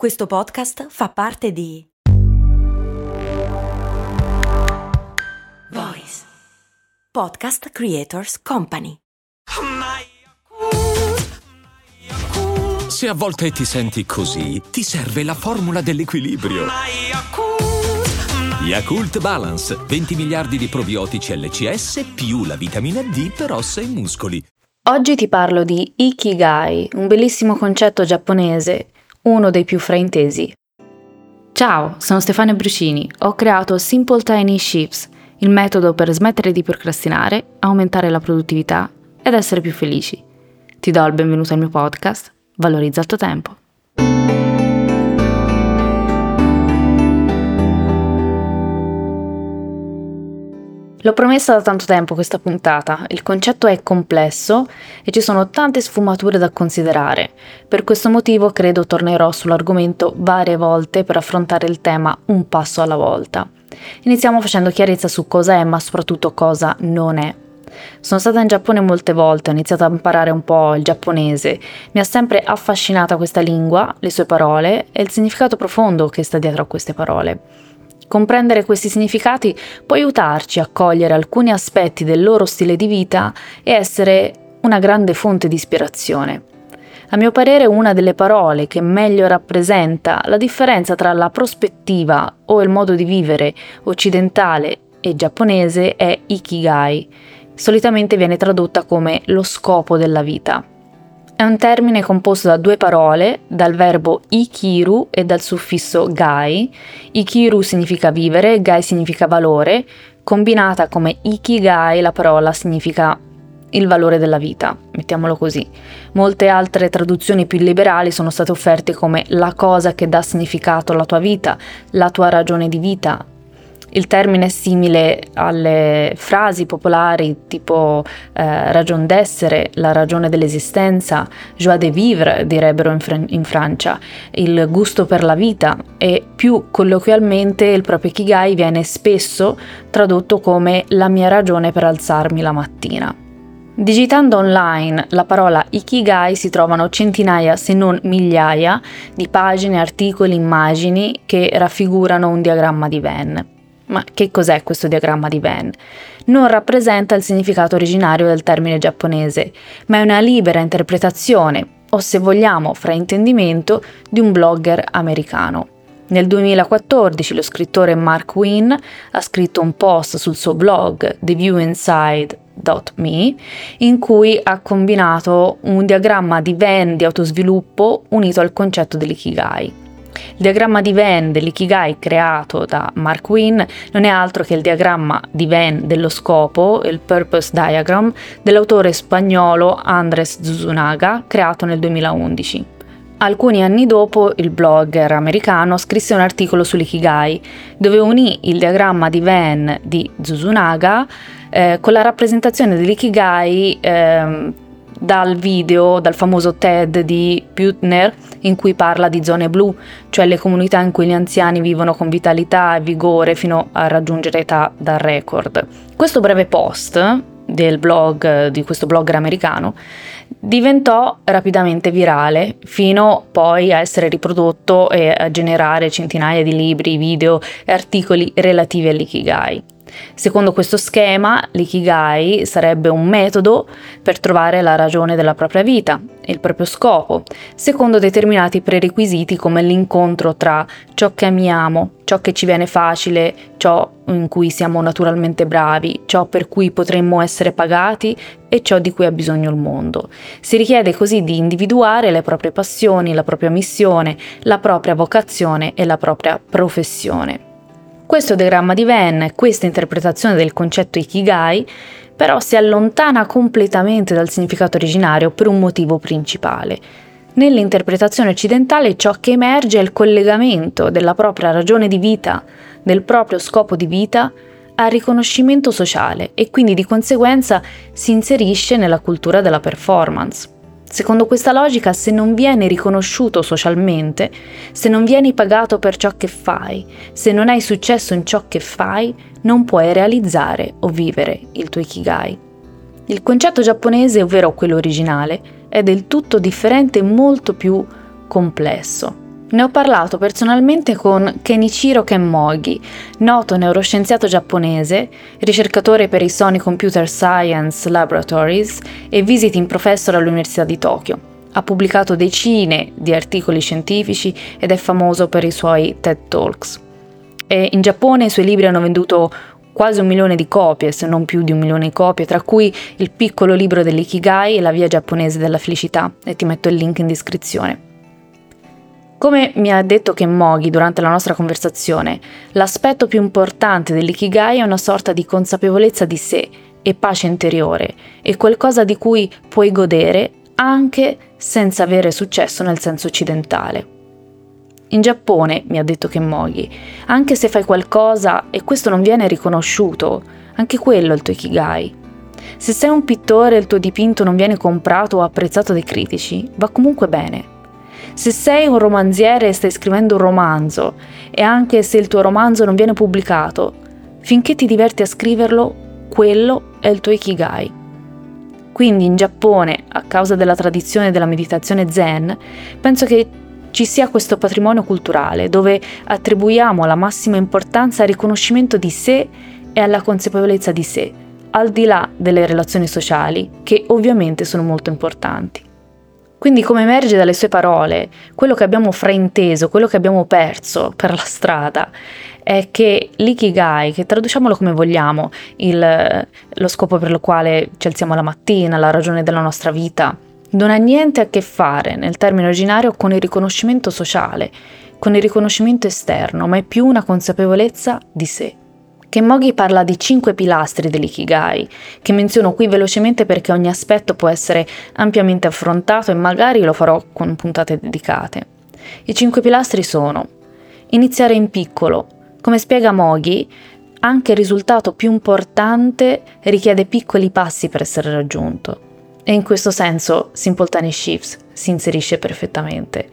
Questo podcast fa parte di Voice Podcast Creators Company. Se a volte ti senti così, ti serve la formula dell'equilibrio. Yakult Balance, 20 miliardi di probiotici LCS più la vitamina D per ossa e muscoli. Oggi ti parlo di Ikigai, un bellissimo concetto giapponese uno dei più fraintesi. Ciao, sono Stefania Brucini. Ho creato Simple Tiny Shifts, il metodo per smettere di procrastinare, aumentare la produttività ed essere più felici. Ti do il benvenuto al mio podcast, Valorizza il tuo tempo. L'ho promessa da tanto tempo questa puntata, il concetto è complesso e ci sono tante sfumature da considerare. Per questo motivo credo tornerò sull'argomento varie volte per affrontare il tema un passo alla volta. Iniziamo facendo chiarezza su cosa è ma soprattutto cosa non è. Sono stata in Giappone molte volte, ho iniziato a imparare un po' il giapponese. Mi ha sempre affascinata questa lingua, le sue parole e il significato profondo che sta dietro a queste parole. Comprendere questi significati può aiutarci a cogliere alcuni aspetti del loro stile di vita e essere una grande fonte di ispirazione. A mio parere una delle parole che meglio rappresenta la differenza tra la prospettiva o il modo di vivere occidentale e giapponese è ikigai. Solitamente viene tradotta come lo scopo della vita. È un termine composto da due parole, dal verbo ikiru e dal suffisso gai. Ikiru significa vivere, gai significa valore. Combinata come ikigai la parola significa il valore della vita, mettiamolo così. Molte altre traduzioni più liberali sono state offerte come la cosa che dà significato alla tua vita, la tua ragione di vita, il termine è simile alle frasi popolari tipo eh, ragion d'essere, la ragione dell'esistenza, joie de vivre direbbero in, Fran- in, Francia, il gusto per la vita e più colloquialmente il proprio Kigai viene spesso tradotto come la mia ragione per alzarmi la mattina. Digitando online la parola Ikigai si trovano centinaia se non migliaia di pagine, articoli, immagini che raffigurano un diagramma di Venn. Ma che cos'è questo diagramma di Venn? Non rappresenta il significato originario del termine giapponese, ma è una libera interpretazione, o se vogliamo, fraintendimento, di un blogger americano. Nel 2014 lo scrittore Mark Wynn ha scritto un post sul suo blog TheViewInside.me in cui ha combinato un diagramma di Venn di autosviluppo unito al concetto dell'ikigai. Il diagramma di Venn dell'Ikigai creato da Mark Wynn non è altro che il diagramma di Venn dello scopo, il Purpose Diagram, dell'autore spagnolo Andres Zuzunaga, creato nel 2011. Alcuni anni dopo il blogger americano scrisse un articolo sull'Ikigai, dove unì il diagramma di Venn di Zuzunaga eh, con la rappresentazione dell'Ikigai eh, dal video, dal famoso TED di Putner, in cui parla di zone blu, cioè le comunità in cui gli anziani vivono con vitalità e vigore fino a raggiungere età da record. Questo breve post del blog di questo blogger americano diventò rapidamente virale fino poi a essere riprodotto e a generare centinaia di libri, video e articoli relativi all'ikigai. Secondo questo schema, l'ikigai sarebbe un metodo per trovare la ragione della propria vita, il proprio scopo, secondo determinati prerequisiti come l'incontro tra ciò che amiamo, ciò che ci viene facile, ciò in cui siamo naturalmente bravi, ciò per cui potremmo essere pagati e ciò di cui ha bisogno il mondo. Si richiede così di individuare le proprie passioni, la propria missione, la propria vocazione e la propria professione. Questo diagramma di Venn, questa interpretazione del concetto Ikigai, però si allontana completamente dal significato originario per un motivo principale. Nell'interpretazione occidentale ciò che emerge è il collegamento della propria ragione di vita, del proprio scopo di vita, al riconoscimento sociale e quindi di conseguenza si inserisce nella cultura della performance. Secondo questa logica, se non vieni riconosciuto socialmente, se non vieni pagato per ciò che fai, se non hai successo in ciò che fai, non puoi realizzare o vivere il tuo ikigai. Il concetto giapponese, ovvero quello originale, è del tutto differente e molto più complesso. Ne ho parlato personalmente con Kenichiro Kenmogi, noto neuroscienziato giapponese, ricercatore per i Sony Computer Science Laboratories e visiting professor all'Università di Tokyo. Ha pubblicato decine di articoli scientifici ed è famoso per i suoi TED Talks. E in Giappone i suoi libri hanno venduto quasi un milione di copie, se non più di un milione di copie, tra cui il piccolo libro dell'Ikigai e la via giapponese della felicità, e ti metto il link in descrizione. Come mi ha detto Kenmogi durante la nostra conversazione, l'aspetto più importante dell'ikigai è una sorta di consapevolezza di sé e pace interiore, e qualcosa di cui puoi godere anche senza avere successo nel senso occidentale. In Giappone, mi ha detto Kenmogi, anche se fai qualcosa e questo non viene riconosciuto, anche quello è il tuo ikigai. Se sei un pittore e il tuo dipinto non viene comprato o apprezzato dai critici, va comunque bene. Se sei un romanziere e stai scrivendo un romanzo, e anche se il tuo romanzo non viene pubblicato, finché ti diverti a scriverlo, quello è il tuo ikigai. Quindi in Giappone, a causa della tradizione della meditazione zen, penso che ci sia questo patrimonio culturale dove attribuiamo la massima importanza al riconoscimento di sé e alla consapevolezza di sé, al di là delle relazioni sociali, che ovviamente sono molto importanti. Quindi come emerge dalle sue parole, quello che abbiamo frainteso, quello che abbiamo perso per la strada, è che l'ikigai, che traduciamolo come vogliamo, il, lo scopo per il quale ci alziamo la mattina, la ragione della nostra vita, non ha niente a che fare nel termine originario con il riconoscimento sociale, con il riconoscimento esterno, ma è più una consapevolezza di sé. Kenmogi parla di cinque pilastri dell'ikigai, che menziono qui velocemente perché ogni aspetto può essere ampiamente affrontato e magari lo farò con puntate dedicate. I cinque pilastri sono iniziare in piccolo. Come spiega Mogi, anche il risultato più importante richiede piccoli passi per essere raggiunto. E in questo senso Simple Tiny Shifts si inserisce perfettamente.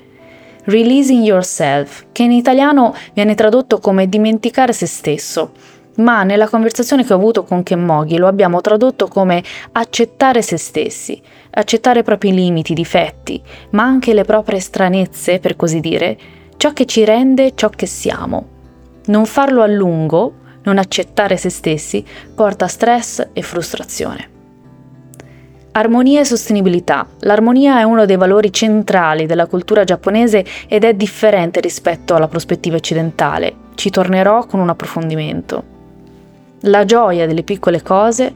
Releasing yourself, che in italiano viene tradotto come dimenticare se stesso, ma nella conversazione che ho avuto con Kenmogi lo abbiamo tradotto come accettare se stessi, accettare i propri limiti, difetti, ma anche le proprie stranezze, per così dire, ciò che ci rende ciò che siamo. Non farlo a lungo, non accettare se stessi, porta stress e frustrazione. Armonia e sostenibilità. L'armonia è uno dei valori centrali della cultura giapponese ed è differente rispetto alla prospettiva occidentale. Ci tornerò con un approfondimento la gioia delle piccole cose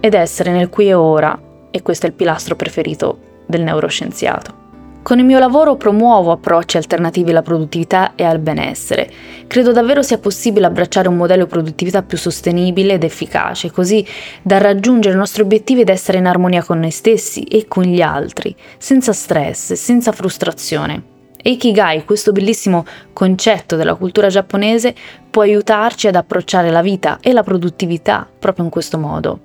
ed essere nel qui e ora, e questo è il pilastro preferito del neuroscienziato. Con il mio lavoro promuovo approcci alternativi alla produttività e al benessere. Credo davvero sia possibile abbracciare un modello di produttività più sostenibile ed efficace, così da raggiungere i nostri obiettivi ed essere in armonia con noi stessi e con gli altri, senza stress, senza frustrazione. E Ikigai, questo bellissimo concetto della cultura giapponese, può aiutarci ad approcciare la vita e la produttività proprio in questo modo.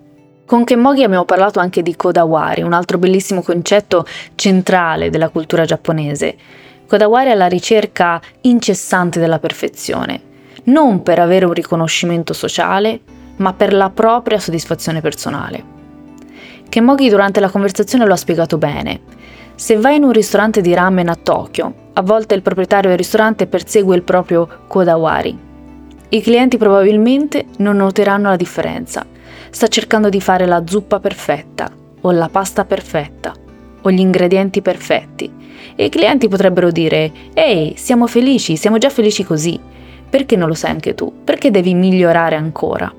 Con Kenmogi abbiamo parlato anche di Kodawari, un altro bellissimo concetto centrale della cultura giapponese. Kodawari è la ricerca incessante della perfezione, non per avere un riconoscimento sociale, ma per la propria soddisfazione personale. Kenmogi durante la conversazione lo ha spiegato bene. Se vai in un ristorante di ramen a Tokyo, a volte il proprietario del ristorante persegue il proprio kodawari. I clienti probabilmente non noteranno la differenza. Sta cercando di fare la zuppa perfetta, o la pasta perfetta, o gli ingredienti perfetti. E i clienti potrebbero dire: Ehi, siamo felici, siamo già felici così. Perché non lo sai anche tu? Perché devi migliorare ancora?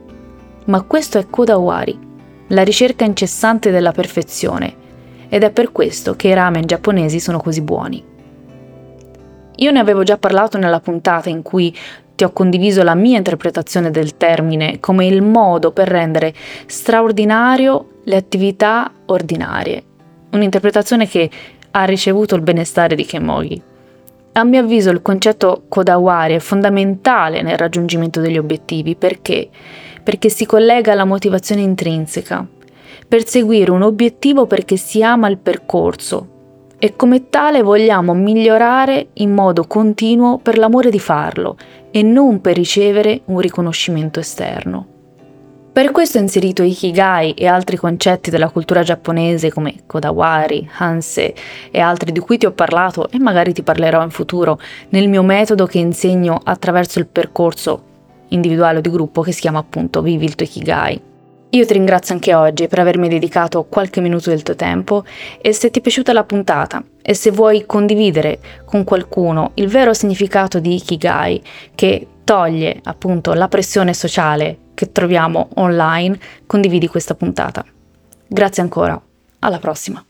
Ma questo è Kodawari, la ricerca incessante della perfezione, ed è per questo che i ramen giapponesi sono così buoni. Io ne avevo già parlato nella puntata in cui ti ho condiviso la mia interpretazione del termine come il modo per rendere straordinario le attività ordinarie, un'interpretazione che ha ricevuto il benestare di Kemogi. A mio avviso il concetto Kodawari è fondamentale nel raggiungimento degli obiettivi perché? Perché si collega alla motivazione intrinseca, perseguire un obiettivo perché si ama il percorso e come tale vogliamo migliorare in modo continuo per l'amore di farlo e non per ricevere un riconoscimento esterno. Per questo ho inserito Ikigai e altri concetti della cultura giapponese come Kodawari, Hanse e altri di cui ti ho parlato e magari ti parlerò in futuro nel mio metodo che insegno attraverso il percorso individuale o di gruppo che si chiama appunto Vivi il tuo Ikigai. Io ti ringrazio anche oggi per avermi dedicato qualche minuto del tuo tempo e se ti è piaciuta la puntata e se vuoi condividere con qualcuno il vero significato di Ikigai che toglie appunto la pressione sociale che troviamo online, condividi questa puntata. Grazie ancora, alla prossima.